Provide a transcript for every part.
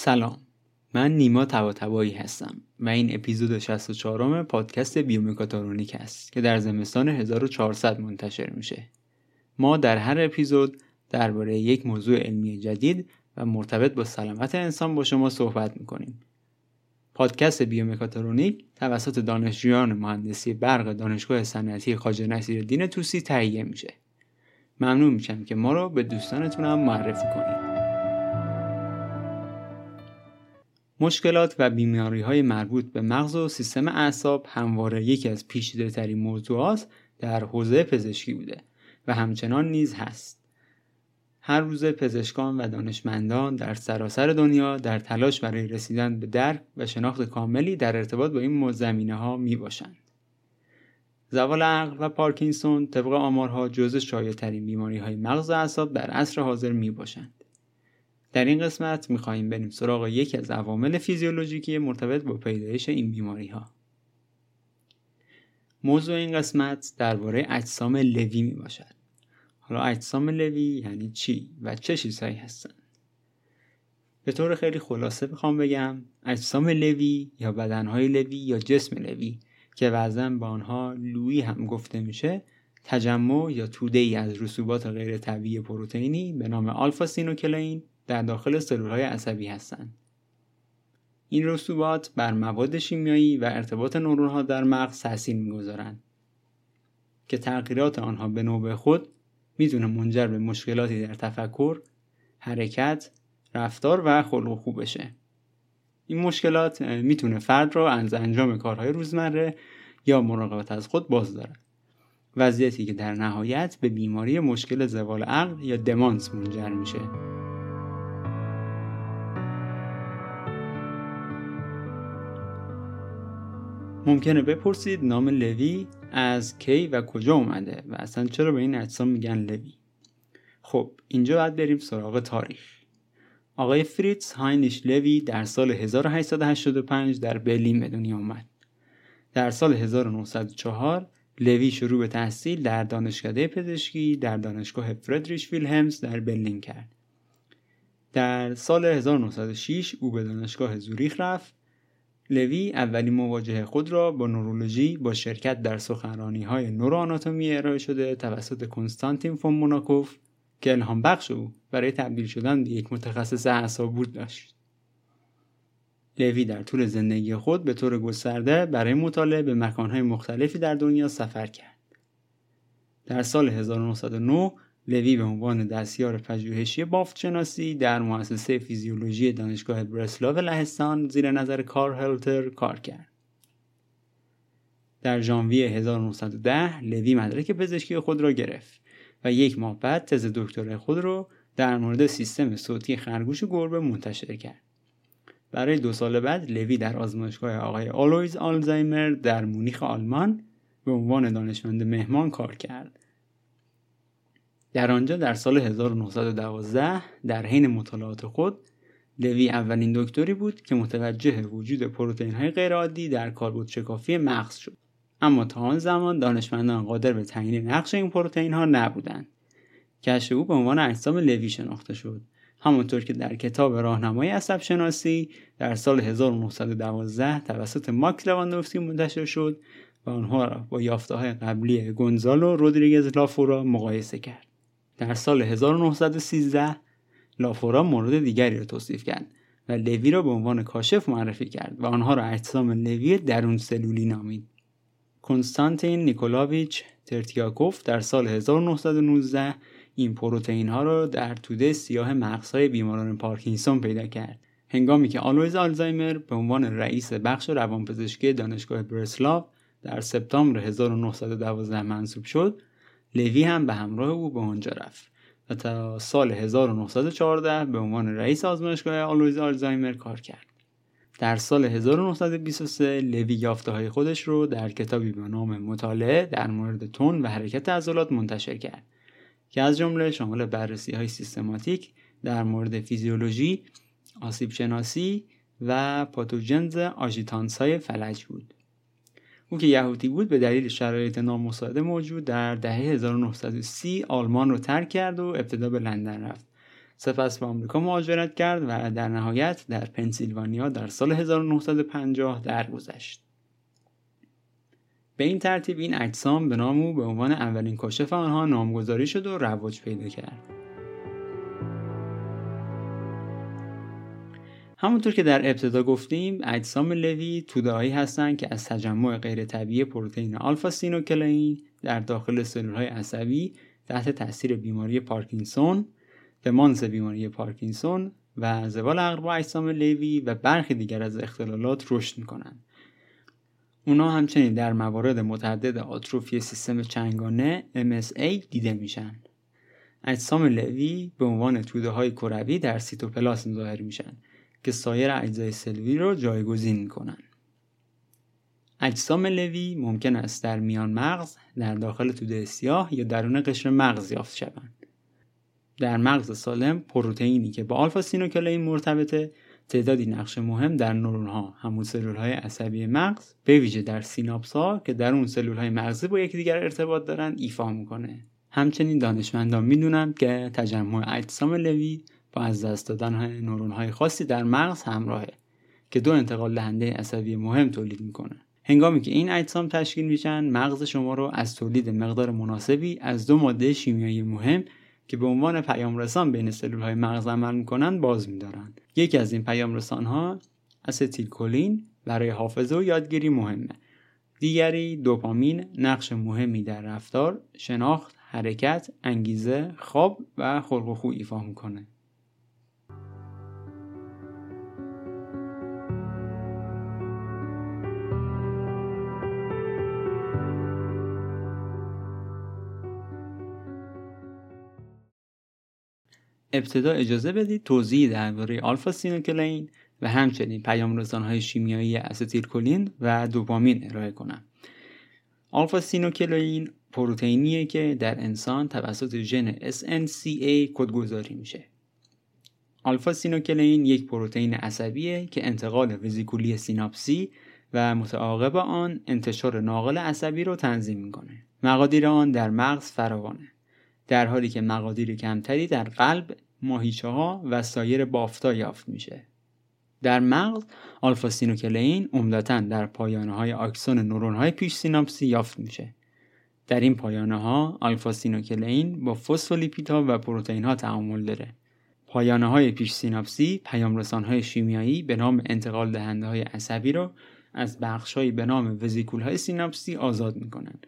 سلام. من نیما تباتبایی هستم و این اپیزود 64 پادکست بیومکاترونیک است که در زمستان 1400 منتشر میشه. ما در هر اپیزود درباره یک موضوع علمی جدید و مرتبط با سلامت انسان با شما صحبت می‌کنیم. پادکست بیومکاترونیک توسط دانشجویان مهندسی برق دانشگاه صنعتی خواجه نصیرالدین توسی تهیه میشه. ممنون میشم که ما رو به دوستانتون معرفی کنید. مشکلات و بیماری های مربوط به مغز و سیستم اعصاب همواره یکی از پیچیده ترین موضوعات در حوزه پزشکی بوده و همچنان نیز هست. هر روز پزشکان و دانشمندان در سراسر دنیا در تلاش برای رسیدن به درک و شناخت کاملی در ارتباط با این زمینه ها می باشند. زوال عقل و پارکینسون طبق آمارها جزء شایع بیماری های مغز و اعصاب در عصر حاضر می باشند. در این قسمت می‌خواهیم بریم سراغ یکی از عوامل فیزیولوژیکی مرتبط با پیدایش این بیماری ها. موضوع این قسمت درباره اجسام لوی می باشد. حالا اجسام لوی یعنی چی و چه چیزهایی هستند؟ به طور خیلی خلاصه بخوام بگم اجسام لوی یا بدنهای لوی یا جسم لوی که وزن به آنها لوی هم گفته میشه تجمع یا توده ای از رسوبات غیر طبیعی پروتئینی به نام آلفا سینوکلئین در داخل سلول های عصبی هستند. این رسوبات بر مواد شیمیایی و ارتباط نورون ها در مغز تاثیر می‌گذارند که تغییرات آنها به نوبه خود می‌تونه منجر به مشکلاتی در تفکر، حرکت، رفتار و خلق خوب بشه. این مشکلات می‌تونه فرد را از انجام کارهای روزمره یا مراقبت از خود باز دارد. وضعیتی که در نهایت به بیماری مشکل زوال عقل یا دمانس منجر میشه. ممکنه بپرسید نام لوی از کی و کجا اومده و اصلا چرا به این اجسام میگن لوی. خب اینجا باید بریم سراغ تاریخ. آقای فریتز هاینیش لوی در سال 1885 در برلین به دنیا آمد در سال 1904 لوی شروع به تحصیل در دانشکده پزشکی در دانشگاه فردریش ویلهمز در برلین کرد. در سال 1906 او به دانشگاه زوریخ رفت لوی اولین مواجهه خود را با نورولوژی با شرکت در سخنرانی های نوروآناتومی ارائه شده توسط کنستانتین فون موناکوف که الهام بخش او برای تبدیل شدن به یک متخصص اعصاب بود داشت. لوی در طول زندگی خود به طور گسترده برای مطالعه به مکانهای مختلفی در دنیا سفر کرد. در سال 1909 لوی به عنوان دستیار پژوهشی بافتشناسی در مؤسسه فیزیولوژی دانشگاه برسلاو لهستان زیر نظر کار هلتر کار کرد. در ژانویه 1910 لوی مدرک پزشکی خود را گرفت و یک ماه بعد تز دکترای خود را در مورد سیستم صوتی خرگوش گربه منتشر کرد. برای دو سال بعد لوی در آزمایشگاه آقای آلویز آلزایمر در مونیخ آلمان به عنوان دانشمند مهمان کار کرد در آنجا در سال 1912 در حین مطالعات خود لوی اولین دکتری بود که متوجه وجود پروتئین های غیرعادی در کاربرد شکافی مغز شد. اما تا آن زمان دانشمندان قادر به تعیین نقش این پروتئین ها نبودند. کشف او به عنوان اجسام لوی شناخته شد. همانطور که در کتاب راهنمای عصب شناسی در سال 1912 توسط ماکس لواندوفسکی منتشر شد و آنها را با یافته های قبلی گونزالو رودریگز لافورا مقایسه کرد. در سال 1913 لافورا مورد دیگری را توصیف کرد و لوی را به عنوان کاشف معرفی کرد و آنها را اجسام لوی درون سلولی نامید. کنستانتین نیکولاویچ ترتیاکوف در سال 1919 این پروتئین ها را در توده سیاه مغزهای بیماران پارکینسون پیدا کرد هنگامی که آلویز آلزایمر به عنوان رئیس بخش روانپزشکی دانشگاه برسلاو در سپتامبر 1912 منصوب شد لوی هم به همراه او به آنجا رفت و تا سال 1914 به عنوان رئیس آزمایشگاه آلویز آلزایمر کار کرد. در سال 1923 لوی یافته های خودش رو در کتابی به نام مطالعه در مورد تون و حرکت عضلات منتشر کرد که از جمله شامل بررسی های سیستماتیک در مورد فیزیولوژی، آسیب شناسی و پاتوجنز آژیتانس های فلج بود. او که یهودی بود به دلیل شرایط نامساعد موجود در دهه 1930 آلمان رو ترک کرد و ابتدا به لندن رفت سپس به آمریکا مهاجرت کرد و در نهایت در پنسیلوانیا در سال 1950 درگذشت. به این ترتیب این اجسام به نام او به عنوان اولین کاشف آنها نامگذاری شد و رواج پیدا کرد. همونطور که در ابتدا گفتیم اجسام لوی تودههایی هستند که از تجمع غیر طبیعی پروتئین آلفا سینوکلئین در داخل سلولهای عصبی تحت تاثیر بیماری پارکینسون دمانس بیماری پارکینسون و زوال عقل با اجسام لوی و برخی دیگر از اختلالات رشد می‌کنند. اونا همچنین در موارد متعدد آتروفی سیستم چنگانه MSA دیده میشن. اجسام لوی به عنوان توده های کروی در سیتوپلاسم ظاهر میشن. که سایر اجزای سلوی را جایگزین می‌کنن اجسام لوی ممکن است در میان مغز در داخل توده سیاه یا درون قشر مغز یافت شوند. در مغز سالم پروتئینی که با آلفا سینوکلئین مرتبطه تعدادی نقش مهم در نورون ها همون سلول های عصبی مغز به ویژه در سیناپس ها که در اون سلول های مغزی با یکدیگر ارتباط دارند ایفا می‌کنه. همچنین دانشمندان می‌دونند که تجمع اجسام لوی با از دست دادن نورون های خاصی در مغز همراهه که دو انتقال دهنده عصبی مهم تولید می‌کنه. هنگامی که این اجسام تشکیل میشن مغز شما رو از تولید مقدار مناسبی از دو ماده شیمیایی مهم که به عنوان پیام رسان بین سلول های مغز عمل می‌کنند باز میدارند. یکی از این پیام رسان ها استیل کلین برای حافظه و یادگیری مهمه. دیگری دوپامین نقش مهمی در رفتار شناخت حرکت انگیزه خواب و خلق و خو ایفا می‌کنه. ابتدا اجازه بدید توضیح درباره آلفا سینوکلین و همچنین پیام های شیمیایی استیل کولین و دوپامین ارائه کنم. آلفا سینوکلین پروتئینیه که در انسان توسط ژن SNCA کدگذاری میشه. آلفا سینوکلین یک پروتئین عصبیه که انتقال وزیکولی سیناپسی و متعاقب آن انتشار ناقل عصبی رو تنظیم می‌کنه. مقادیر آن در مغز فراوانه. در حالی که مقادیر کمتری در قلب، ماهیچه ها و سایر بافتا یافت میشه. در مغز آلفا سینوکلئین عمدتا در پایانه های آکسون نورون های پیش سیناپسی یافت میشه. در این پایانه ها آلفا سینوکلئین با فسفولیپیدها و پروتئین ها تعامل داره. پایانه های پیش سیناپسی پیام رسان های شیمیایی به نام انتقال دهنده های عصبی را از بخش به نام وزیکول های سیناپسی آزاد می‌کنند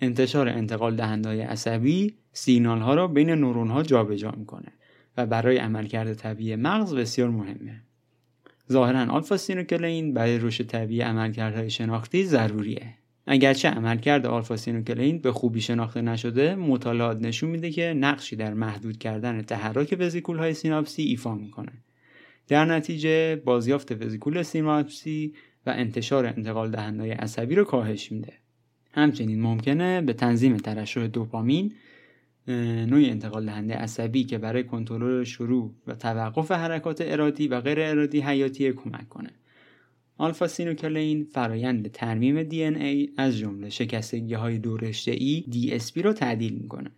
انتشار انتقال دهنده عصبی سیگنال ها را بین نورون ها جابجا می‌کنه و برای عملکرد طبیعی مغز بسیار مهمه. ظاهرا آلفا سینوکلین برای رشد طبیعی عملکردهای شناختی ضروریه. اگرچه عملکرد آلفا سینوکلین به خوبی شناخته نشده، مطالعات نشون میده که نقشی در محدود کردن تحرک وزیکول های سیناپسی ایفا می‌کنه. در نتیجه بازیافت وزیکول سیناپسی و انتشار انتقال دهنده عصبی رو کاهش میده. همچنین ممکنه به تنظیم ترشح دوپامین نوعی انتقال دهنده عصبی که برای کنترل شروع و توقف حرکات ارادی و غیر ارادی حیاتی کمک کنه. آلفا سینوکلین فرایند ترمیم دی ان ای از جمله شکستگی های دو رشته ای دی ان ای رو تعدیل می‌کنه.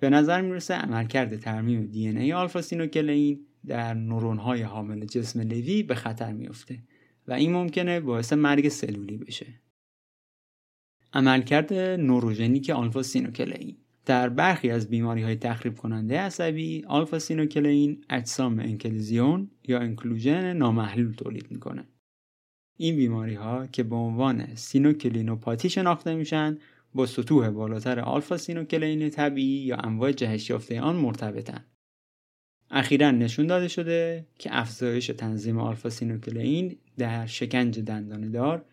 به نظر می‌رسه عملکرد ترمیم دی ان ای آلفا سینوکلین در نورون های حامل جسم لوی به خطر میفته و این ممکنه باعث مرگ سلولی بشه. عملکرد نوروژنیک آلفا سینوکلین در برخی از بیماری های تخریب کننده عصبی آلفا سینوکلین اجسام انکلوزیون یا انکلوژن نامحلول تولید می‌کنه. این بیماری ها که به عنوان سینوکلینوپاتی شناخته میشن با سطوح بالاتر آلفا سینوکلین طبیعی یا انواع جهش یافته آن مرتبطن. اخیرا نشون داده شده که افزایش تنظیم آلفا سینوکلین در شکنج دندانهدار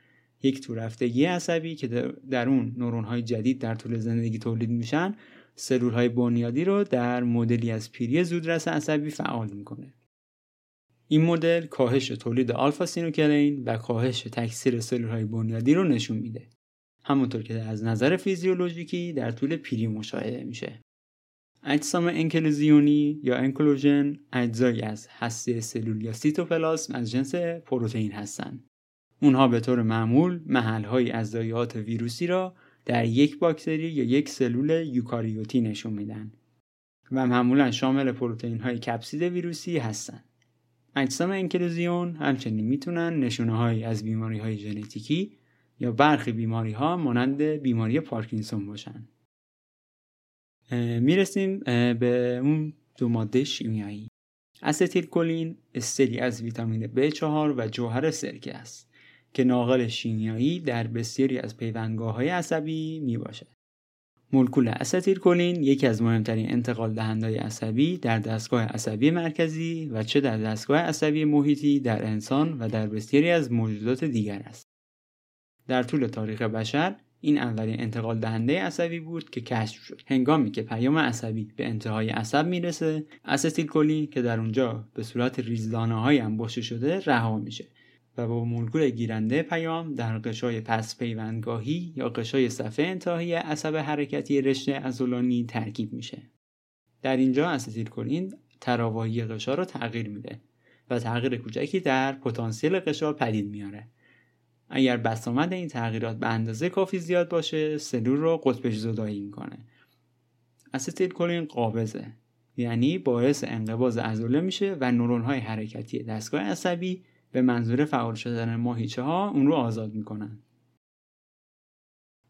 یک تو رفتگی عصبی که در اون نورون های جدید در طول زندگی تولید میشن سلول های بنیادی رو در مدلی از پیری زودرس عصبی فعال می‌کنه. این مدل کاهش تولید آلفا سینوکلین و کاهش تکثیر سلول های بنیادی رو نشون میده. همونطور که از نظر فیزیولوژیکی در طول پیری مشاهده میشه. اجسام انکلوزیونی یا انکلوژن اجزایی از هسته سلول یا سیتوپلاسم از جنس پروتئین هستند اونها به طور معمول محلهایی از ضایعات ویروسی را در یک باکتری یا یک سلول یوکاریوتی نشون میدن و معمولا شامل پروتئین های کپسید ویروسی هستند. اجسام انکلوزیون همچنین می‌تونن نشونه های از بیماری های ژنتیکی یا برخی بیماری ها مانند بیماری پارکینسون باشن. می‌رسیم به اون دو ماده شیمیایی. استیل کلین استری از ویتامین B4 و جوهر سرکه است که ناقل شیمیایی در بسیاری از پیوندگاه های عصبی می باشد. مولکول استیل کلین یکی از مهمترین انتقال دهندهای عصبی در دستگاه عصبی مرکزی و چه در دستگاه عصبی محیطی در انسان و در بسیاری از موجودات دیگر است. در طول تاریخ بشر این اولین انتقال دهنده عصبی بود که کشف شد هنگامی که پیام عصبی به انتهای عصب می‌رسه استیل کلین که در اونجا به صورت ریزدانه های انباشته شده رها میشه و با مولکول گیرنده پیام در قشای پس پیوندگاهی یا قشای صفحه انتهایی عصب حرکتی رشته ازولانی ترکیب میشه. در اینجا استیل کلین تراواهی قشا رو تغییر میده و تغییر کوچکی در پتانسیل قشا پدید میاره. اگر بسامد این تغییرات به اندازه کافی زیاد باشه سلول رو قطبش زدایی می‌کنه. استیل کلین قابضه یعنی باعث انقباض عضله میشه و نورون های حرکتی دستگاه عصبی به منظور فعال شدن ماهیچه ها اون رو آزاد می‌کنن.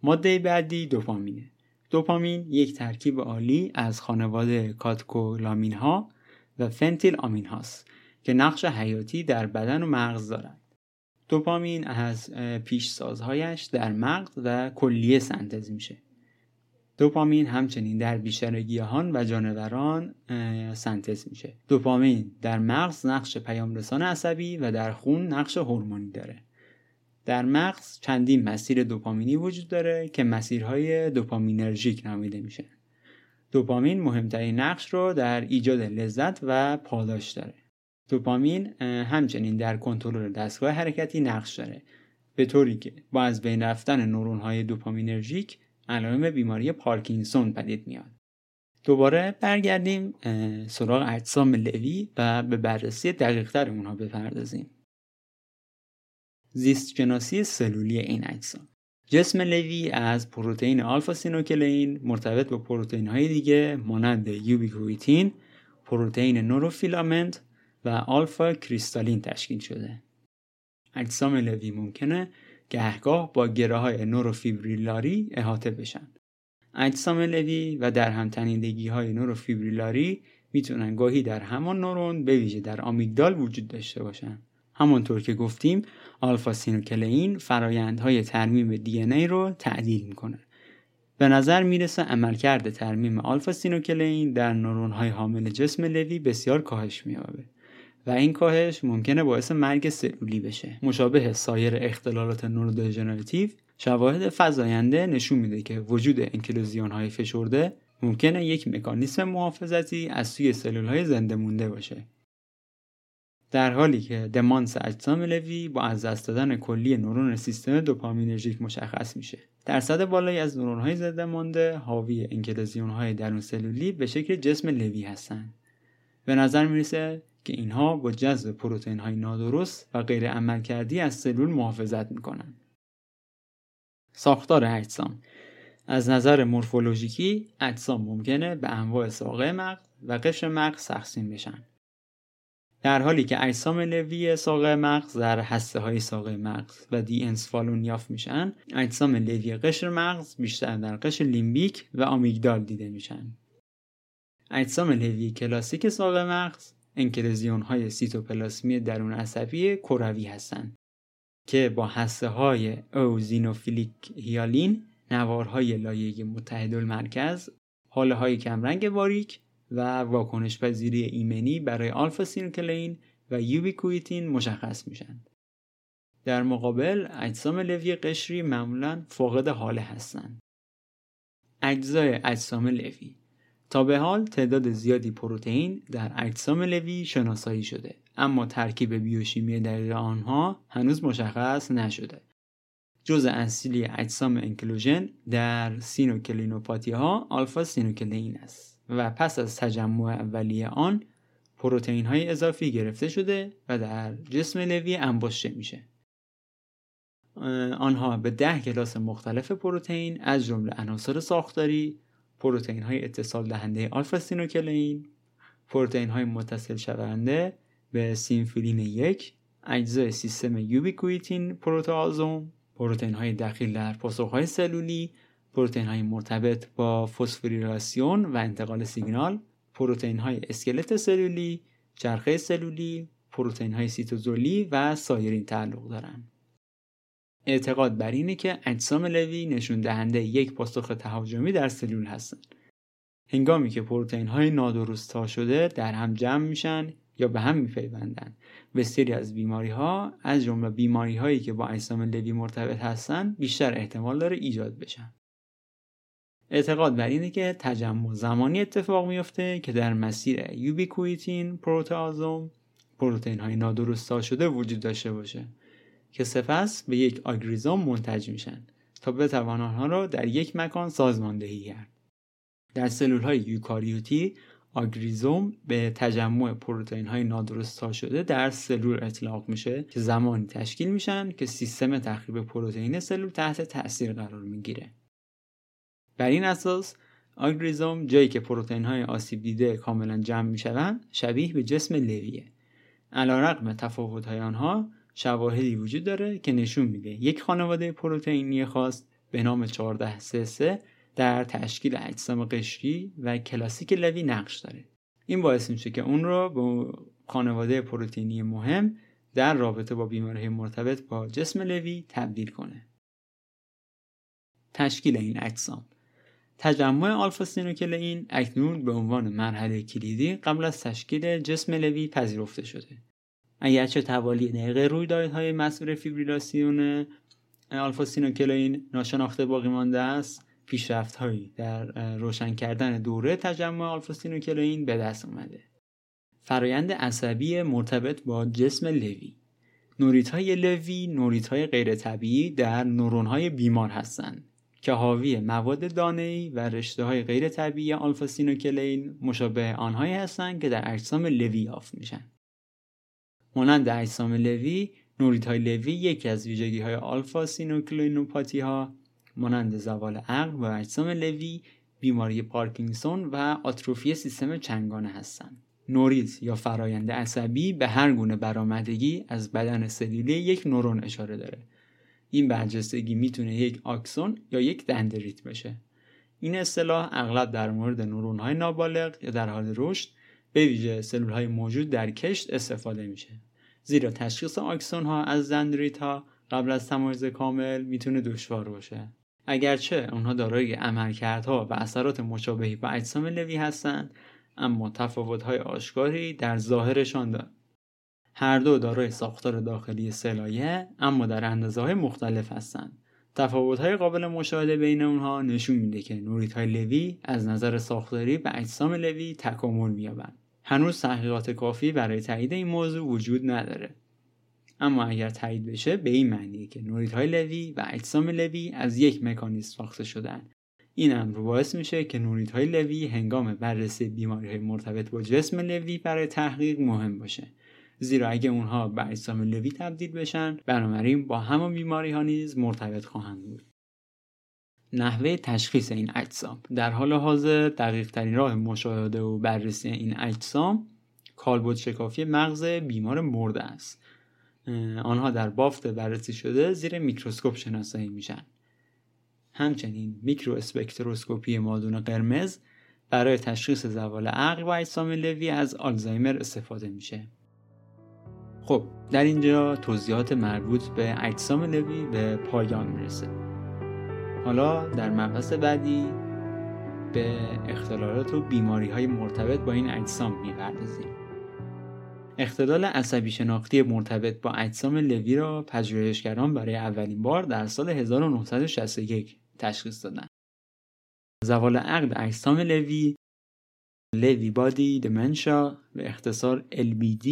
ماده بعدی دوپامینه. دوپامین یک ترکیب عالی از خانواده کاتکولامین ها و فنتیل آمین هاست که نقش حیاتی در بدن و مغز دارد دوپامین از پیشسازهایش در مغز و کلیه سنتز میشه. دوپامین همچنین در بیشتر گیاهان و جانوران سنتز میشه. دوپامین در مغز نقش پیامرسان عصبی و در خون نقش هورمونی داره. در مغز چندین مسیر دوپامینی وجود داره که مسیرهای دوپامینرژیک نامیده میشه. دوپامین مهمترین نقش رو در ایجاد لذت و پاداش داره. دوپامین همچنین در کنترل دستگاه حرکتی نقش داره. به طوری که با از بین رفتن نورون های دوپامینرژیک علائم بیماری پارکینسون پدید میاد. دوباره برگردیم سراغ اجسام لوی و به بررسی دقیقتر اونها بپردازیم. زیست شناسی سلولی این اجسام جسم لوی از پروتئین آلفا سینوکلین مرتبط با پروتئین های دیگه مانند یوبیکویتین پروتئین نوروفیلامنت و آلفا کریستالین تشکیل شده. اجسام لوی ممکنه گهگاه با گره های نوروفیبریلاری احاطه بشن. اجسام لوی و در هم تنیدگی های نوروفیبریلاری می‌تونن گاهی در همان نورون به ویژه در آمیگدال وجود داشته باشن. همانطور که گفتیم آلفا سینوکلئین فرایندهای ترمیم دی ان ای رو تعدیل می‌کنه. به نظر می‌رسه عملکرد ترمیم آلفا سینوکلئین در نورون های حامل جسم لوی بسیار کاهش مییابه. و این کاهش ممکنه باعث مرگ سلولی بشه. مشابه سایر اختلالات نورودژنراتیو شواهد فزاینده نشون میده که وجود انکلوزیون های فشرده ممکنه یک مکانیسم محافظتی از سوی سلول های زنده مونده باشه. در حالی که دمانس اجسام لوی با از دست دادن کلی نورون سیستم دوپامینرژیک مشخص میشه. درصد بالایی از نورون های زنده مانده حاوی انکلوزیون های درون سلولی به شکل جسم لوی هستند به نظر می‌رسه که اینها با جذب پروتئین های نادرست و غیر عمل کردی از سلول محافظت می‌کنند. ساختار اجسام از نظر مورفولوژیکی اجسام ممکنه به انواع ساقه مغز و قشر مغز تقسیم بشن. در حالی که اجسام لوی ساقه مغز در هسته های ساقه مغز و دی انسفالون یافت میشن اجسام لوی قشر مغز بیشتر در قشر لیمبیک و آمیگدال دیده میشن اجسام لوی کلاسیک ساقه مغز انکلوزیون های سیتوپلاسمی درون عصبی کروی هستند که با هسته های اوزینوفیلیک هیالین نوارهای لایه متحد المرکز حاله های کمرنگ باریک و واکنش پذیری ایمنی برای آلفا سینوکلین و یوبیکویتین مشخص میشن. در مقابل اجسام لوی قشری معمولا فاقد حاله هستند. اجزای اجسام لوی تا به حال تعداد زیادی پروتئین در اجسام لوی شناسایی شده اما ترکیب بیوشیمی دقیق آنها هنوز مشخص نشده. جزء اصلی اجسام انکلوژن در سینوکلینوپاتی ها آلفا سینوکلین است و پس از تجمع اولیه آن پروتئین های اضافی گرفته شده و در جسم لوی انباشته میشه. آنها به ده کلاس مختلف پروتئین از جمله عناصر ساختاری پروتئین های اتصال دهنده آلفا سینوکلئین پروتئین های متصل شونده به سینفیلین یک اجزای سیستم یوبیکویتین پروتئازوم پروتئین های دخیل در پاسخ های سلولی پروتئین های مرتبط با فسفوریلاسیون و انتقال سیگنال پروتئین های اسکلت سلولی چرخه سلولی پروتئین های سیتوزولی و سایرین تعلق دارند. اعتقاد بر اینه که اجسام لوی نشون دهنده یک پاسخ تهاجمی در سلول هستند هنگامی که پروتئین های نادرست شده در هم جمع میشن یا به هم میپیوندند بسیاری از بیماری ها از جمله بیماری هایی که با اجسام لوی مرتبط هستند بیشتر احتمال داره ایجاد بشن. اعتقاد بر اینه که تجمع زمانی اتفاق میفته که در مسیر یوبیکویتین پروتئازوم پروتئین های نادرست شده وجود داشته باشه. که سپس به یک آگریزوم منتج میشن تا بتوان آنها را در یک مکان سازماندهی کرد. در سلول های یوکاریوتی آگریزوم به تجمع پروتئین های نادرست شده در سلول اطلاق میشه که زمانی تشکیل میشن که سیستم تخریب پروتئین سلول تحت تاثیر قرار می‌گیره. بر این اساس آگریزوم جایی که پروتئین های آسیب دیده کاملا جمع می‌شوند شبیه به جسم لویه. علیرغم تفاوت های آنها شواهدی وجود داره که نشون میده. یک خانواده پروتئینی خاص به نام 14 سه در تشکیل اجسام قشری و کلاسیک لوی نقش داره. این باعث میشه که اون رو به خانواده پروتئینی مهم در رابطه با بیماری مرتبط با جسم لوی تبدیل کنه. تشکیل این اجسام. تجمع آلفا سینوکلئین اکنون به عنوان مرحله کلیدی قبل از تشکیل جسم لوی پذیرفته شده. اگرچه توالی دقیق رویدادهای مسئول فیبریلاسیون آلفا سینوکلئین ناشناخته باقی مانده است پیشرفت هایی در روشن کردن دوره تجمع آلفا سینوکلئین به دست اومده. فرایند عصبی مرتبط با جسم لوی. نوریت های لوی نوریت های غیر طبیعی در نورون های بیمار هستند که حاوی مواد دانه‌ای و رشته های غیر طبیعی آلفا سینوکلئین مشابه آنهایی هستند که در اجسام لوی یافت میشن. مانند اجسام لوی نوریت های لوی یکی از ویژگی های آلفا سینوکلئینوپاتی ها مانند زوال عقل و اجسام لوی بیماری پارکینسون و آتروفی سیستم چندگانه هستند. نوریت یا فرایند عصبی به هر گونه برآمدگی از بدن سلولی یک نورون اشاره داره. این برجستگی می‌تونه یک آکسون یا یک دندریت بشه. این اصطلاح اغلب در مورد نورون های نابالغ یا در حال رشد به ویژه سلول های موجود در کشت استفاده میشه. زیرا تشخیص آکسون ها از دندریت ها قبل از تمایز کامل می‌تونه دشوار باشه. اگرچه آنها دارای عملکردها و اثرات مشابهی با اجسام لوی هستند اما تفاوت‌های آشکاری در ظاهرشان دارند هر دو دارای ساختار داخلی سلایه اما در اندازه های مختلف هستند. تفاوت‌های قابل مشاهده بین اونها نشون میده که نوریت های لوی از نظر ساختاری به اجسام لوی تکامل مییابند. هنوز تحقیقات کافی برای تایید این موضوع وجود نداره. اما اگر تایید بشه به این معنیه که نوریت های لوی و اجسام لوی از یک مکانیزم ساخته شدن این امر باعث میشه که نوریت های لوی هنگام بررسی بیماری های مرتبط با جسم لوی برای تحقیق مهم باشه. زیرا اگه اونها به اجسام لوی تبدیل بشن بنابراین با همون بیماری ها نیز مرتبط خواهند بود. نحوه تشخیص این اجسام. در حال حاضر دقیق ترین راه مشاهده و بررسی این اجسام کالبد شکافی مغز بیمار مرده است. آنها در بافت بررسی شده زیر میکروسکوپ شناسایی میشن. همچنین میکرو اسپکتروسکوپی مادون قرمز برای تشخیص زوال عقل و اجسام لوی از آلزایمر استفاده میشه. خب در اینجا توضیحات مربوط به اجسام لوی به پایان می‌رسه. حالا در مبحث بعدی به اختلالات و بیماری های مرتبط با این اجسام می‌پردازیم اختلال عصبی شناختی مرتبط با اجسام لوی را پژوهشگران برای اولین بار در سال 1961 تشخیص دادند. زوال عقل اجسام لوی لوی بادی دمنشا به اختصار LBD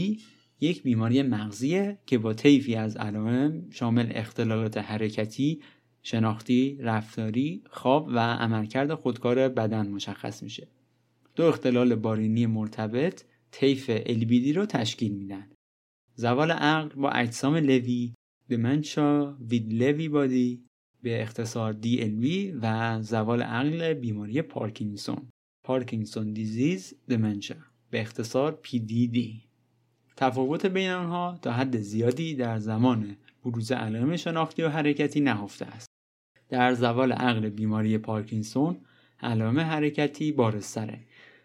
یک بیماری مغزیه که با طیفی از علائم شامل اختلالات حرکتی، شناختی، رفتاری، خواب و عملکرد خودکار بدن مشخص میشه. دو اختلال بارینی مرتبط طیف LBD رو تشکیل میدن. زوال عقل با اجسام لوی، دمنشا وید لوی بادی به اختصار DLB و زوال عقل بیماری پارکینسون پارکینسون دیزیز دمنشا به اختصار PDD تفاوت بین آنها تا حد زیادی در زمان بروز علائم شناختی و حرکتی نهفته است در زوال عقل بیماری پارکینسون علائم حرکتی بارستره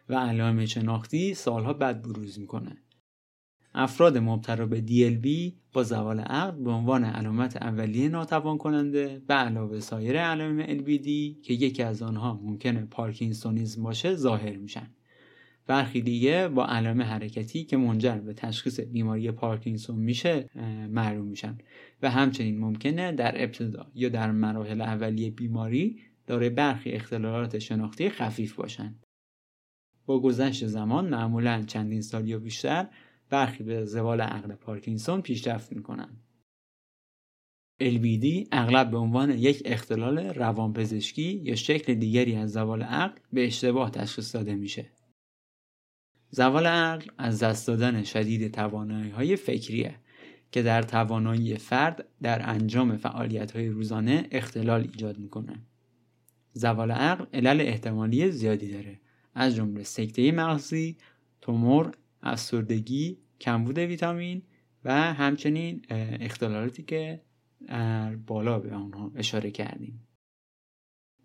و علائم شناختی سالها بعد بروز می‌کنه. افراد مبتلا به DLB با زوال عقل به عنوان علامت اولیه ناتوان کننده به علاوه سایر علائم LBD که یکی از آنها ممکنه پارکینسونیزم باشه ظاهر میشن. برخی دیگه با علائم حرکتی که منجر به تشخیص بیماری پارکینسون میشه معلوم میشن. و همچنین ممکنه در ابتدا یا در مراحل اولیه بیماری داره برخی اختلالات شناختی خفیف باشن. با گذشت زمان معمولا چندین سال یا بیشتر برخی به زوال عقل پارکینسون پیشرفت می‌کنن. LBD اغلب به عنوان یک اختلال روانپزشکی یا شکل دیگری از زوال عقل به اشتباه تشخیص داده میشه. زوال عقل از دست دادن شدید توانایی های فکریه که در توانایی فرد در انجام فعالیت های روزانه اختلال ایجاد می‌کنه. زوال عقل علل احتمالی زیادی داره از جمله سکته مغزی، تومور، افسردگی، کمبود ویتامین و همچنین اختلالاتی که بالا به آنها اشاره کردیم.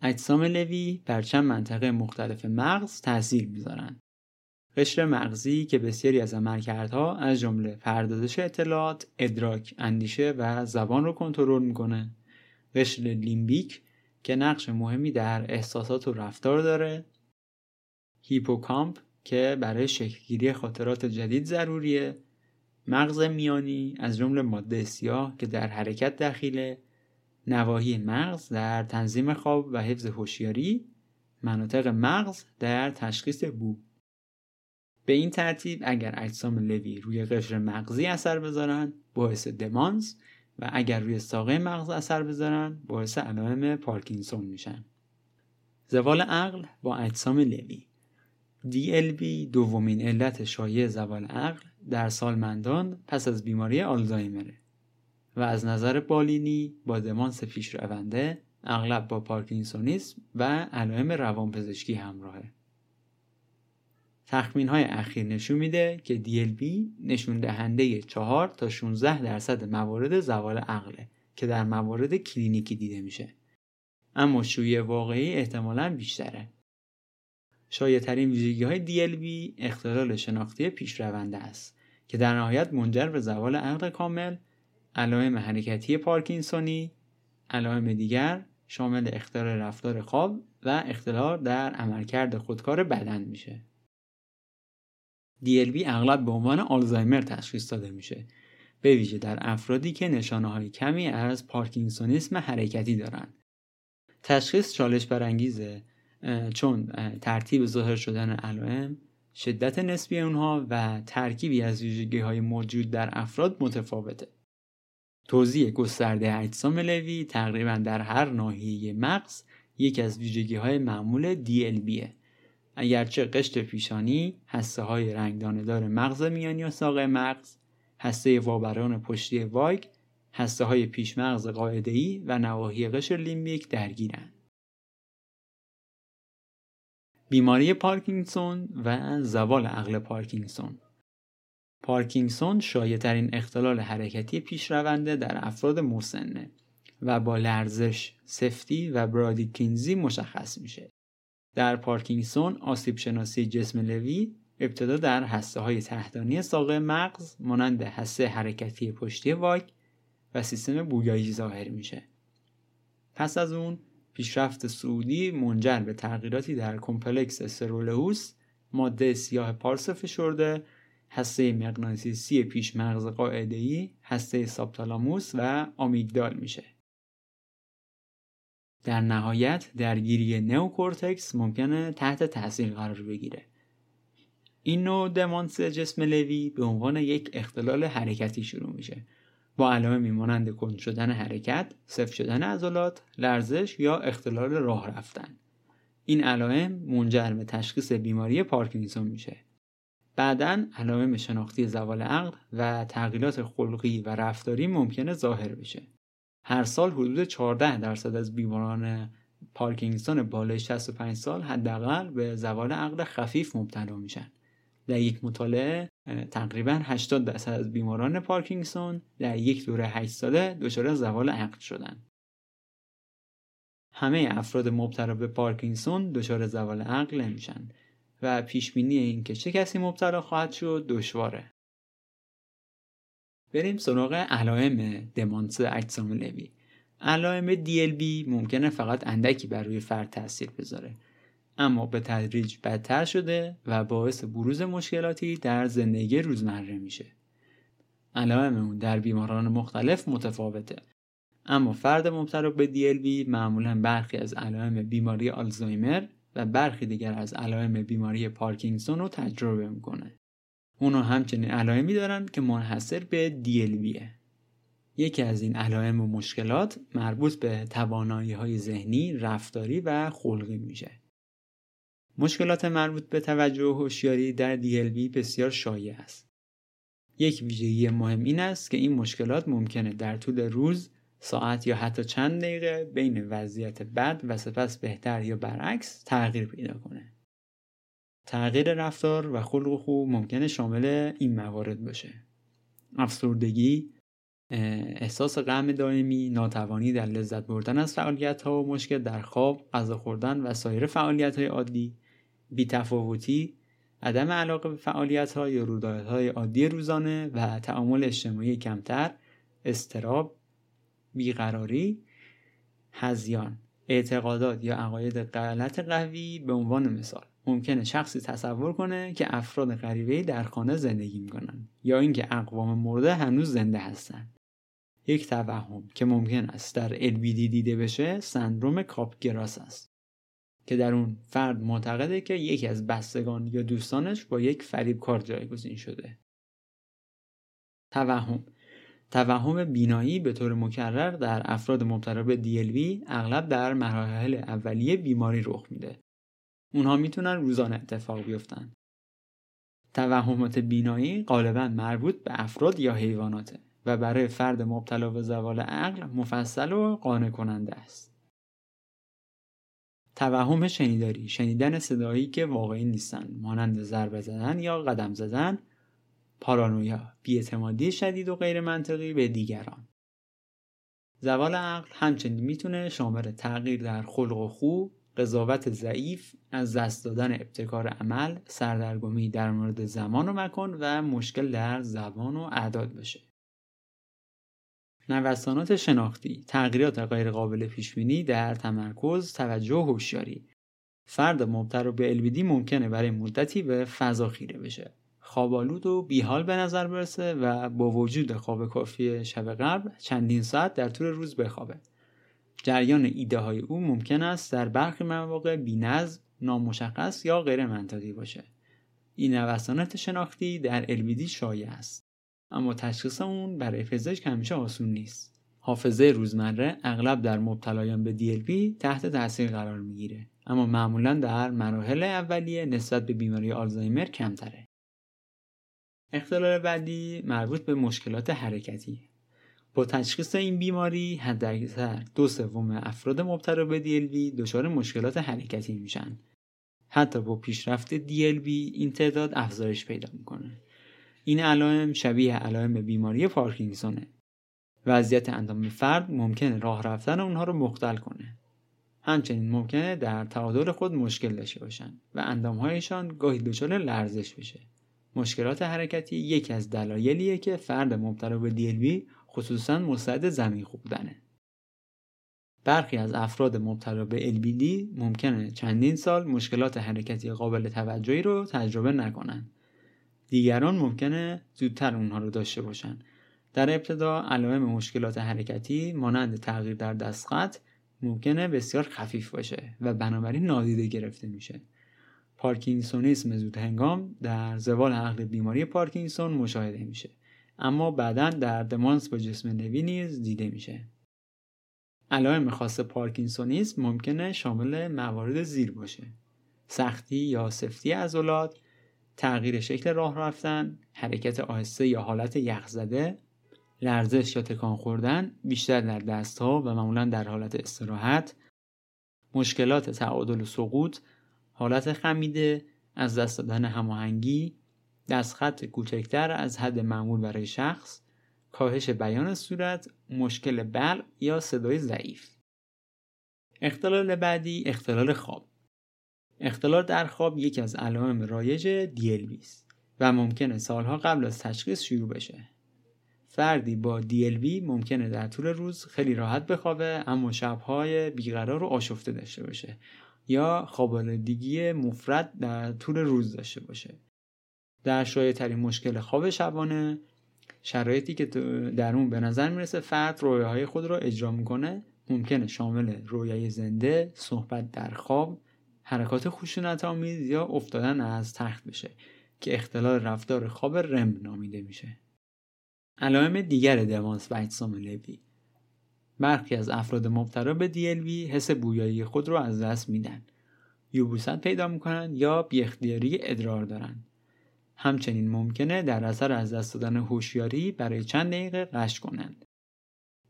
اجسام لوی بر چند منطقه مختلف مغز تاثیر می‌ذارند. قشر مغزی که بسیاری از عملکردها از جمله پردازش اطلاعات، ادراک، اندیشه و زبان رو کنترل می‌کنه. قشر لیمبیک که نقش مهمی در احساسات و رفتار داره. هیپوکامپ که برای شکلگیری خاطرات جدید ضروریه مغز میانی از جمله ماده سیاه که در حرکت دخیله نواحی مغز در تنظیم خواب و حفظ هوشیاری مناطق مغز در تشخیص بو به این ترتیب اگر اجسام لوی روی قشر مغزی اثر بذارن باعث دمانس و اگر روی ساقه مغز اثر بذارن باعث علائم پارکینسون میشن زوال عقل با اجسام لوی DLB دومین علت شایع زوال عقل در سالمندان پس از بیماری آلزایمره و از نظر بالینی با دمانس پیشرونده اغلب با پارکینسونیسم و علائم روانپزشکی همراهه. تخمین های اخیر نشون میده که DLB نشون دهنده 4 تا 16 درصد موارد زوال عقله که در موارد کلینیکی دیده میشه. اما شویه واقعی احتمالا بیشتره. شایعترین ویژگی های DLB اختلال شناختی پیشرونده است که در نهایت منجر به زوال عقل کامل، علائم حرکتی پارکینسونی، علائم دیگر شامل اختلال رفتار خواب و اختلال در عملکرد خودکار بدن میشه. DLB اغلب به عنوان آلزایمر تشخیص داده میشه. به ویژه در افرادی که نشانه های کمی از پارکینسونیسم حرکتی دارند. تشخیص چالش برانگیزه چون ترتیب ظاهر شدن علائم شدت نسبی اونها و ترکیبی از ویژگی های موجود در افراد متفاوته. توزیع گسترده اجسام لوی تقریبا در هر ناحیه مغز یکی از ویژگی های معمول DLBه اگرچه قشر پیشانی هسته های رنگدانهدار مغز میانی و ساق مغز هسته وابران پشتی واگ هسته های پیش مغز قاعده‌ای و نواحی قشر لیمبیک درگیرند بیماری پارکینسون و زوال عقل پارکینسون پارکینسون شایعترین اختلال حرکتی پیشرونده در افراد مسنه و با لرزش، سفتی و برادیکینزی مشخص میشه. در پارکینسون آسیب شناسی جسم لوی ابتدا در هسته های تحتانی ساق مغز مانند هسته حرکتی پشتی واگ و سیستم بویایی ظاهر میشه. پس از اون پیشرفت صعودی منجر به تغییراتی در کمپلکس سرولئوس ماده سیاه پارس فشرده هسته مغناطیسی پیش مغز قاعده‌ای هسته سابتالاموس و آمیگدال میشه در نهایت درگیری نئوکورتکس ممکنه تحت تاثیر قرار بگیره این نوع دمانس جسم لوی به عنوان یک اختلال حرکتی شروع میشه با علائمی مانند کند شدن حرکت، صفر شدن عضلات، لرزش یا اختلال راه رفتن. این علائم منجر به تشخیص بیماری پارکینسون میشه. بعدا علائم شناختی زوال عقل و تغییرات خلقی و رفتاری ممکنه ظاهر بشه. هر سال حدود 14 درصد از بیماران پارکینسون بالای 65 سال حداقل به زوال عقل خفیف مبتلا میشن. در یک مطالعه تقریبا 80 درصد از بیماران پارکینسون در یک دوره 8 ساله دچار زوال عقل شدن. همه افراد مبتلا به پارکینسون دچار زوال عقل نمیشن و پیش بینی اینکه چه کسی مبتلا خواهد شد دشواره. بریم سراغ علائم دمانس اجسام لوی علائم DLB ممکنه فقط اندکی بر روی فرد تاثیر بذاره اما به تدریج بدتر شده و باعث بروز مشکلاتی در زندگی روزمره میشه. علائم اون در بیماران مختلف متفاوته اما فرد مبتلا به DLB معمولا برخی از علائم بیماری آلزایمر و برخی دیگر از علائم بیماری پارکینسون رو تجربه می‌کنه. اونا همچنین علائمی دارن که منحصر به DLBه یکی از این علائم و مشکلات مربوط به توانایی های ذهنی، رفتاری و خلقی میشه. مشکلات مربوط به توجه و هوشیاری در DLB بسیار شایع است. یک ویژگی مهم این است که این مشکلات ممکنه در طول روز ساعت یا حتی چند دقیقه بین وضعیت بد و سپس بهتر یا برعکس تغییر پیدا کنه. تغییر رفتار و خلق خوب ممکنه شامل این موارد باشه. افسردگی، احساس غم دائمی، ناتوانی در لذت بردن از فعالیت ها و مشکل در خواب، غذا خوردن و سایر فعالیت های عادی، بیتفاوتی، عدم علاقه به فعالیت ها یا رویدادهای های عادی روزانه و تعامل اجتماعی کمتر، استراب، بیقراری، هزیان، اعتقادات یا عقاید غلط قوی به عنوان مثال ممکنه شخصی تصور کنه که افراد غریبه در خانه زندگی می‌کنن یا اینکه اقوام مرده هنوز زنده هستند یک توهم که ممکن است در LBD دیده بشه سندروم کاپگراس است که در اون فرد معتقده که یکی از بستگان یا دوستانش با یک فریبکار جایگزین شده. توهم. توهم بینایی به طور مکرر در افراد مبتلا به DLV اغلب در مراحل اولیه بیماری رخ میده. اونها می‌تونن روزانه اتفاق بیفتن. توهمات بینایی غالبا مربوط به افراد یا حیواناته و برای فرد مبتلا به زوال عقل مفصل و قانع کننده است. توهم شنیداری شنیدن صدایی که واقعی نیستند مانند ضربه زدن یا قدم زدن پارانویا بیاعتمادی شدید و غیر منطقی به دیگران زوال عقل همچنین می‌تونه شامل تغییر در خلق و خو قضاوت ضعیف از دست دادن ابتکار عمل سردرگمی در مورد زمان و مکان و مشکل در زبان و اعداد باشه. نوسانات شناختی تغییرات غیرقابل پیشبینی در تمرکز توجه و هوشیاری. فرد مبتلا به LBD ممکنه برای مدتی به فضا خیره بشه. خوابالود و بیحال به نظر برسه و با وجود خواب کافی شب قبل چندین ساعت در طول روز بخوابه. جریان ایده های او ممکن است در برخی مواقع بینظم نامشخص یا غیر منطقی باشه. این نوسانات شناختی در البیدی شایع است اما تشخیص اون برای پزشک همیشه آسون نیست. حافظه روزمره اغلب در مبتلایان به DLP تحت تاثیر قرار می‌گیره اما معمولا در مراحل اولیه نسبت به بیماری آلزایمر کمتره. اختلال بعدی مربوط به مشکلات حرکتی. با تشخیص این بیماری حداکثر دو سوم افراد مبتلا به DLV دچار مشکلات حرکتی میشن. حتی با پیشرفت DLV این تعداد افزایش پیدا می‌کنه. این علائم شبیه علائم بیماری پارکینسونه وضعیت اندام فرد ممکنه راه رفتن اونها رو مختل کنه. همچنین ممکنه در تعادل خود مشکل داشته باشن و اندامهایشان گاهی دچار لرزش بشه. مشکلات حرکتی یکی از دلایلیه که فرد مبتلا به دیلبی خصوصا مستعد زمین خوردنه. برخی از افراد مبتلا به LBD ممکنه چندین سال مشکلات حرکتی قابل توجهی رو تجربه نکنن. دیگران ممکنه زودتر اونها رو داشته باشن. در ابتدا علائم مشکلات حرکتی مانند تغییر در دستخط ممکنه بسیار خفیف باشه و بنابراین نادیده گرفته میشه. پارکینسونیسم زود هنگام در زوال عقل بیماری پارکینسون مشاهده میشه اما بعدا در دمانس با جسم نوی نیز دیده میشه. علائم خاص پارکینسونیسم ممکنه شامل موارد زیر باشه. سختی یا سفتی عضلات تغییر شکل راه رفتن حرکت آهسته یا حالت یخزده لرزش یا تکان خوردن بیشتر در دستها و معمولا در حالت استراحت مشکلات تعادل و سقوط حالت خمیده از دست دادن هماهنگی دستخط کوچکتر از حد معمول برای شخص کاهش بیان صورت مشکل بلع یا صدای ضعیف. اختلال بعدی اختلال خواب. اختلال در خواب یکی از علائم رایج DLB است و ممکنه سالها قبل از تشخیص شروع بشه. فردی با DLB ممکنه در طول روز خیلی راحت بخوابه اما شبهای بیقرار و آشفته داشته باشه یا خوابالودگی مفرد در طول روز داشته باشه. در شایع ترین مشکل خواب شبانه شرایطی که در اون به نظر می‌رسه فرد رویاهای خود رو اجرا می‌کنه ممکنه شامل رویای زنده، صحبت در خواب، حرکات خشونت آمیز یا افتادن از تخت بشه که اختلال رفتار خواب رم نامیده میشه. علائم دیگر دوانس و اجسام لوی برخی از افراد مبتلا به DLV حس بویایی خود رو از دست میدن. یوبوست پیدا می‌کنن یا بی اختیاری ادرار دارن. همچنین ممکنه در اثر از دست دادن هوشیاری برای چند دقیقه قش کنند.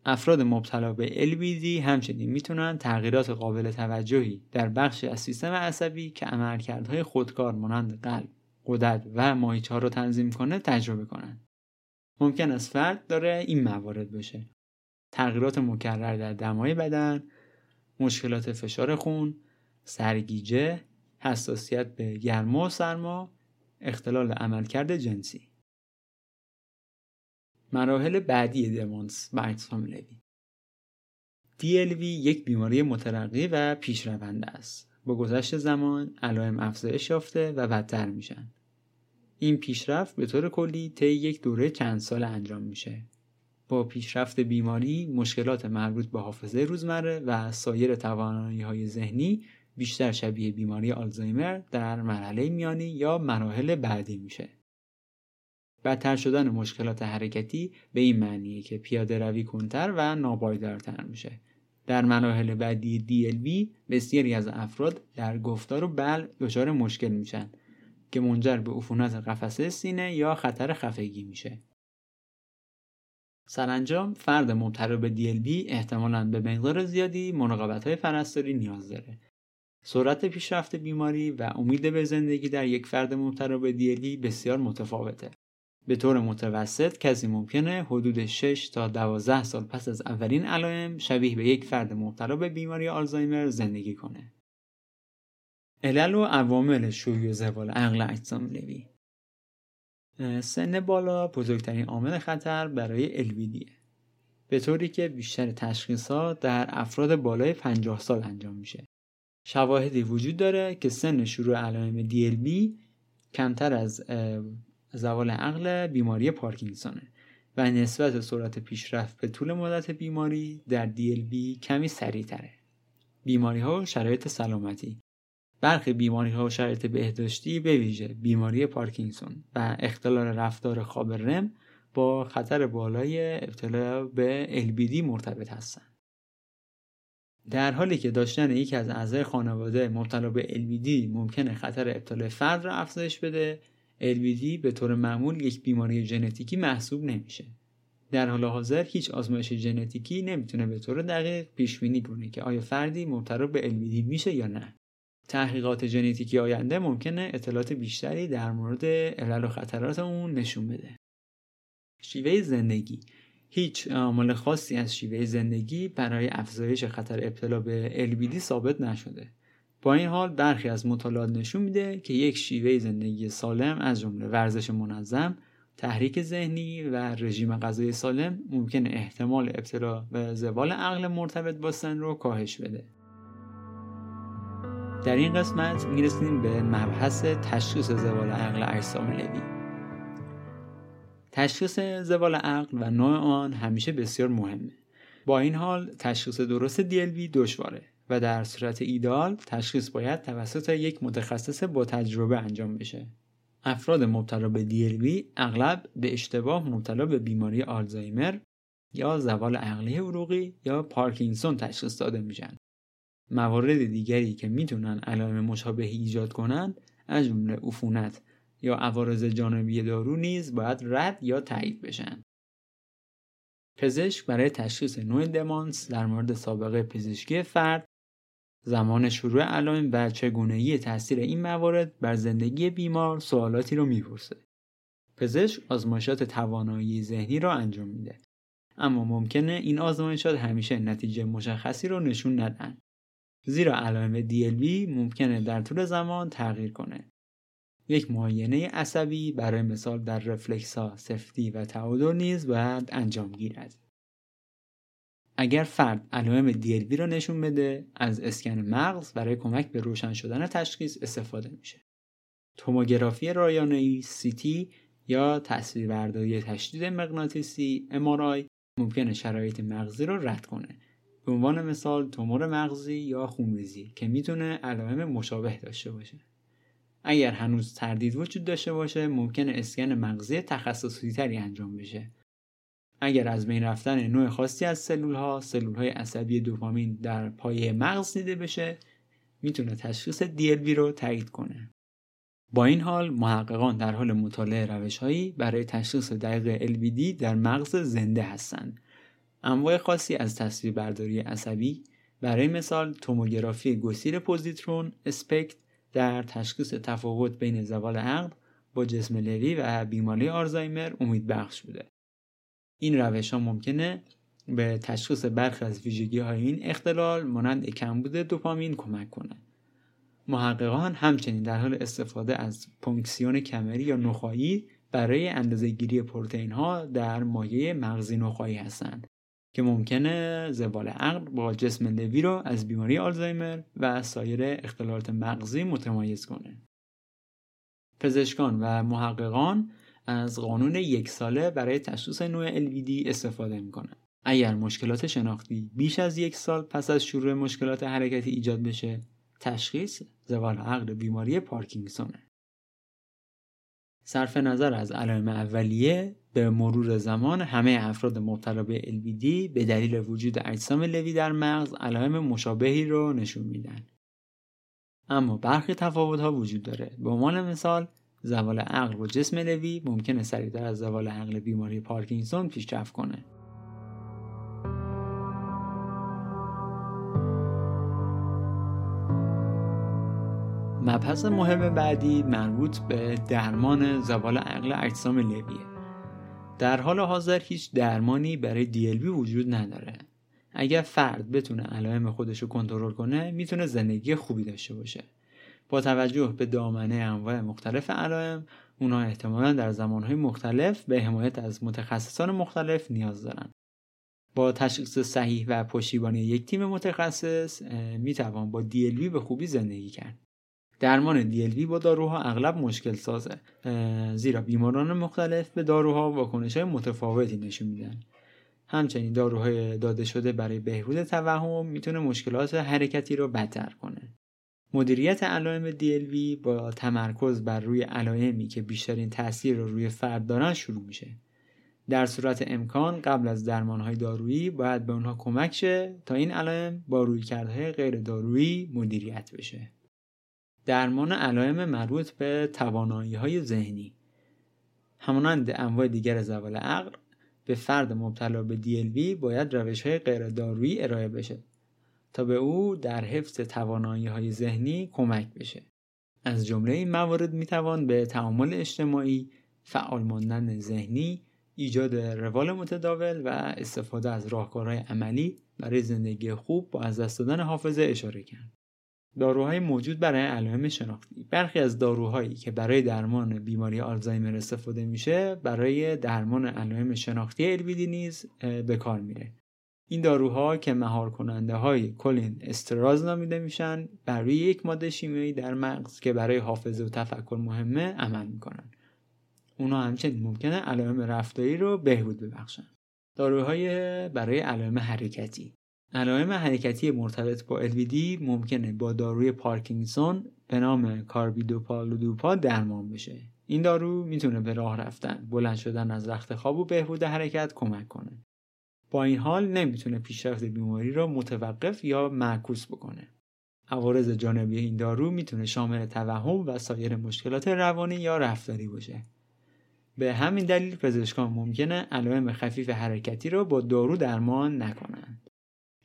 افراد مبتلا به LBD همچنین می‌تونن تغییرات قابل توجهی در بخشی از سیستم عصبی که عملکردهای خودکار مانند قلب، قدرت و ماهیچه رو تنظیم کنه تجربه کنند. ممکن است فرد داره این موارد باشه. تغییرات مکرر در دمای بدن، مشکلات فشار خون، سرگیجه، حساسیت به گرما و سرما، اختلال عملکرد جنسی. مراحل بعدی دمانس و اجسام لوی DLV یک بیماری مترقی و پیشرونده است. با گذشت زمان علائم افزایش یافته و بدتر میشن. این پیشرفت به طور کلی طی یک دوره چند سال انجام میشه. با پیشرفت بیماری مشکلات مربوط به حافظه روزمره و سایر توانایی های ذهنی بیشتر شبیه بیماری آلزایمر در مرحله میانی یا مراحل بعدی میشه. بدتر شدن مشکلات حرکتی به این معنیه که پیاده روی کنتر و ناپایدارتر میشه. در مراحل بعدی DLB بسیاری از افراد در گفتار و بل دچار مشکل میشن که منجر به عفونت قفسه سینه یا خطر خفگی میشه. سرانجام فرد مبتلا به DLB احتمالاً به مقدار زیادی مراقبت های پرستاری نیاز داره. سرعت پیشرفت بیماری و امید به زندگی در یک فرد مبتلا به DLB بسیار متفاوته. به طور متوسط کسی ممکنه حدود 6 تا 12 سال پس از اولین علائم شبیه به یک فرد مبتلا به بیماری آلزایمر زندگی کنه. علل و عوامل شوی و زوال عقل اجسام لوی سن بالا بزرگترین عامل خطر برای الویدیه به طوری که بیشتر تشخیص ها در افراد بالای 50 سال انجام میشه شواهدی وجود داره که سن شروع علائم DLB کمتر از زوال عقل بیماری پارکینسونه و نسبت سرعت پیشرفت به طول مدت بیماری در DLB کمی سریعتره بیماری ها و شرایط سلامتی برخی بیماری ها و شرایط بهداشتی به ویژه بیماری پارکینسون و اختلال رفتار خواب رم با خطر بالای ابتلا به LBD مرتبط هستند. در حالی که داشتن یکی از اعضای خانواده مبتلا به LBD ممکنه خطر ابتلا فرد را افزایش بده LBD به طور معمول یک بیماری ژنتیکی محسوب نمیشه. در حال حاضر هیچ آزمایش ژنتیکی نمی‌تونه به طور دقیق پیش بینی کنه که آیا فردی مبتلا به LBD میشه یا نه. تحقیقات ژنتیکی آینده ممکنه اطلاعات بیشتری در مورد علل و خطرات اون نشون بده. شیوه زندگی. هیچ عامل خاصی از شیوه زندگی برای افزایش خطر ابتلا به LBD ثابت نشده. با این حال برخی از مطالعات نشون میده که یک شیوه زندگی سالم از جمله ورزش منظم تحریک ذهنی و رژیم غذایی سالم ممکن احتمال ابتلا به زوال عقل مرتبط با سن رو کاهش بده. در این قسمت می‌رسیم به مبحث تشخیص زوال عقل اجسام لوی. تشخیص زوال عقل و نوع آن همیشه بسیار مهمه. با این حال تشخیص درست DLV دشواره و در صورت ایدال تشخیص باید توسط یک متخصص با تجربه انجام بشه. افراد مبتلا به DLV اغلب به اشتباه مبتلا به بیماری آلزایمر یا زوال عقلی عروقی یا پارکینسون تشخیص داده میشن. موارد دیگری که می‌تونن علائم مشابهی ایجاد کنند از جمله عفونت یا عوارض جانبی دارو نیز باید رد یا تایید بشن. پزشک برای تشخیص نوع دمانس در مورد سابقه پزشکی فرد زمان شروع علائم و چگونگی تاثیر این موارد بر زندگی بیمار سوالاتی رو می‌پرسه. پزشک آزمایشات توانایی ذهنی را انجام میده اما ممکنه این آزمایشات همیشه نتیجه مشخصی رو نشون ندن زیرا علائم DLB ممکنه در طول زمان تغییر کنه. یک معاینه عصبی برای مثال در رفلکس سفتی و تعادل نیز باید انجام گیرد. اگر فرد علائم DLB را نشون بده از اسکن مغز برای کمک به روشن شدن تشخیص استفاده میشه. توموگرافی رایانه‌ای CT یا تصویربرداری تشدید مغناطیسی MRI ممکنه شرایط مغزی رو رد کنه. به عنوان مثال تومور مغزی یا خونریزی که می‌تونه علائم مشابه داشته باشه. اگر هنوز تردید وجود داشته باشه ممکنه اسکن مغزی تخصصی تری انجام بشه. اگر از بین رفتن نوع خاصی از سلول ها سلول های عصبی دوپامین در پایه مغز دیده بشه می‌تونه تشخیص DLB رو تایید کنه. با این حال محققان در حال مطالعه روشهایی برای تشخیص دقیق LBD در مغز زنده هستند. انواع خاصی از تصویربرداری عصبی برای مثال توموگرافی گسیر پوزیترون اسپکت در تشخیص تفاوت بین زوال عقل با جسم لوی و بیماری آرزایمر امید بخش بوده. این روش ها ممکنه به تشخیص برخی از ویژگی های این اختلال مانند کمبود دوپامین کمک کنه. محققان همچنین در حال استفاده از پونکسیون کمری یا نخایی برای اندازهگیری پروتئین ها در مایه مغزی نخایی هستند. که ممکنه زوال عقل با جسم لوی رو از بیماری آلزایمر و سایر اختلالات مغزی متمایز کنه. پزشکان و محققان از قانون یک ساله برای تشخیص نوع LVD استفاده می‌کنن. اگر مشکلات شناختی بیش از یک سال پس از شروع مشکلات حرکتی ایجاد بشه تشخیص زوال عقل بیماری پارکینگسونه. صرف نظر از علائم اولیه به مرور زمان همه افراد مبتلا به LBD به دلیل وجود اجسام لوی در مغز علائم مشابهی رو نشون میدن. اما برخی تفاوت ها وجود داره. به عنوان مثال زوال عقل و جسم لوی ممکنه سریعتر از زوال عقل بیماری پارکینسون پیشرفت کنه. مبحث مهم بعدی مربوط به درمان زوال عقل اجسام لویه در حال حاضر هیچ درمانی برای DLB وجود نداره. اگر فرد بتونه علائم خودش رو کنترل کنه می‌تونه زندگی خوبی داشته باشه. با توجه به دامنه انواع مختلف علائم اونها احتمالا در زمانهای مختلف به حمایت از متخصصان مختلف نیاز دارن. با تشخیص صحیح و پشتیبانی یک تیم متخصص می‌توان با DLB به خوبی زندگی کرد. درمان DLV با داروها اغلب مشکل سازه. زیرا بیماران مختلف به داروها واکنش های متفاوتی نشون میدن. همچنین داروهای داده شده برای بهبود توهم می‌تونه مشکلات حرکتی رو بدتر کنه. مدیریت علائم DLV با تمرکز بر روی علائمی که بیشترین تاثیر رو روی فرد دارن شروع میشه. در صورت امکان قبل از درمانهای دارویی باید به اونها کمک شه تا این علائم با رویکردهای غیر دارویی مدیریت بشه. درمان علائم مربوط به توانایی های ذهنی. همانند انواع دیگر زوال عقل به فرد مبتلا به DLV باید روش های غیر دارویی ارائه بشه تا به او در حفظ توانایی های ذهنی کمک بشه. از جمله این موارد می‌توان به تعامل اجتماعی فعال ماندن ذهنی ایجاد روال متداول و استفاده از راهکارهای عملی برای زندگی خوب با از دست دادن حافظه اشاره کرد. داروهای موجود برای علائم شناختی. برخی از داروهایی که برای درمان بیماری آلزایمر استفاده میشه برای درمان علائم شناختی الویدی نیز به کار میره. این داروها که مهار کننده های کلین استراز نامیده میشن برای یک ماده شیمیایی در مغز که برای حافظه و تفکر مهمه عمل می‌کنن. اونا همچنین ممکنه علائم رفتاری رو بهبود ببخشن. داروهای برای علائم حرکتی. علائم حرکتی مرتبط با LVD ممکنه با داروی پارکینسون به نام کاربیدوپالودوپا درمان بشه. این دارو می‌تونه به راه رفتن بلند شدن از رخت خواب و بهبود حرکت کمک کنه. با این حال نمی‌تونه پیشرفت بیماری را متوقف یا معکوس بکنه. عوارض جانبی این دارو می‌تونه شامل توهم و سایر مشکلات روانی یا رفتاری باشه. به همین دلیل پزشکان ممکنه علائم خفیف حرکتی را با دارو درمان نکنند.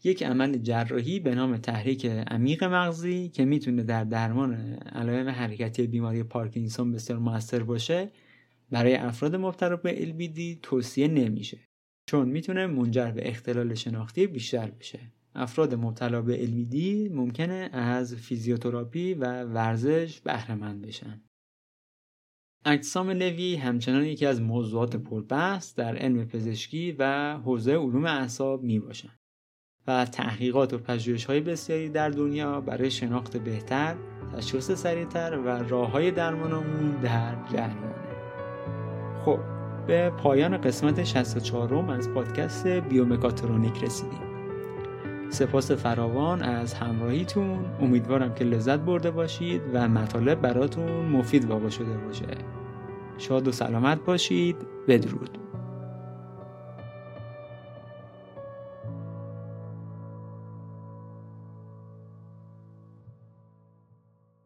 یک عمل جراحی به نام تحریک عمیق مغزی که می‌تونه در درمان علائم حرکتی بیماری پارکینسون بسیار موثر باشه برای افراد مبتلا به LBD توصیه نمیشه. چون می‌تونه منجر به اختلال شناختی بیشتر بشه. افراد مبتلا به LBD ممکنه از فیزیوتراپی و ورزش بهره بشن. اجسام لوی همچنان یکی از موضوعات پربحث در علم پزشکی و حوزه علوم اعصاب می باشن و تحقیقات و پژوهش های بسیاری در دنیا برای شناخت بهتر، تشخیص سریعتر و راه های درمان در جریانه. خب به پایان قسمت 64 از پادکست بیومکاترونیک رسیدیم. سپاس فراوان از همراهیتون امیدوارم که لذت برده باشید و مطالب براتون مفید واقع شده باشه شاد و سلامت باشید بدرود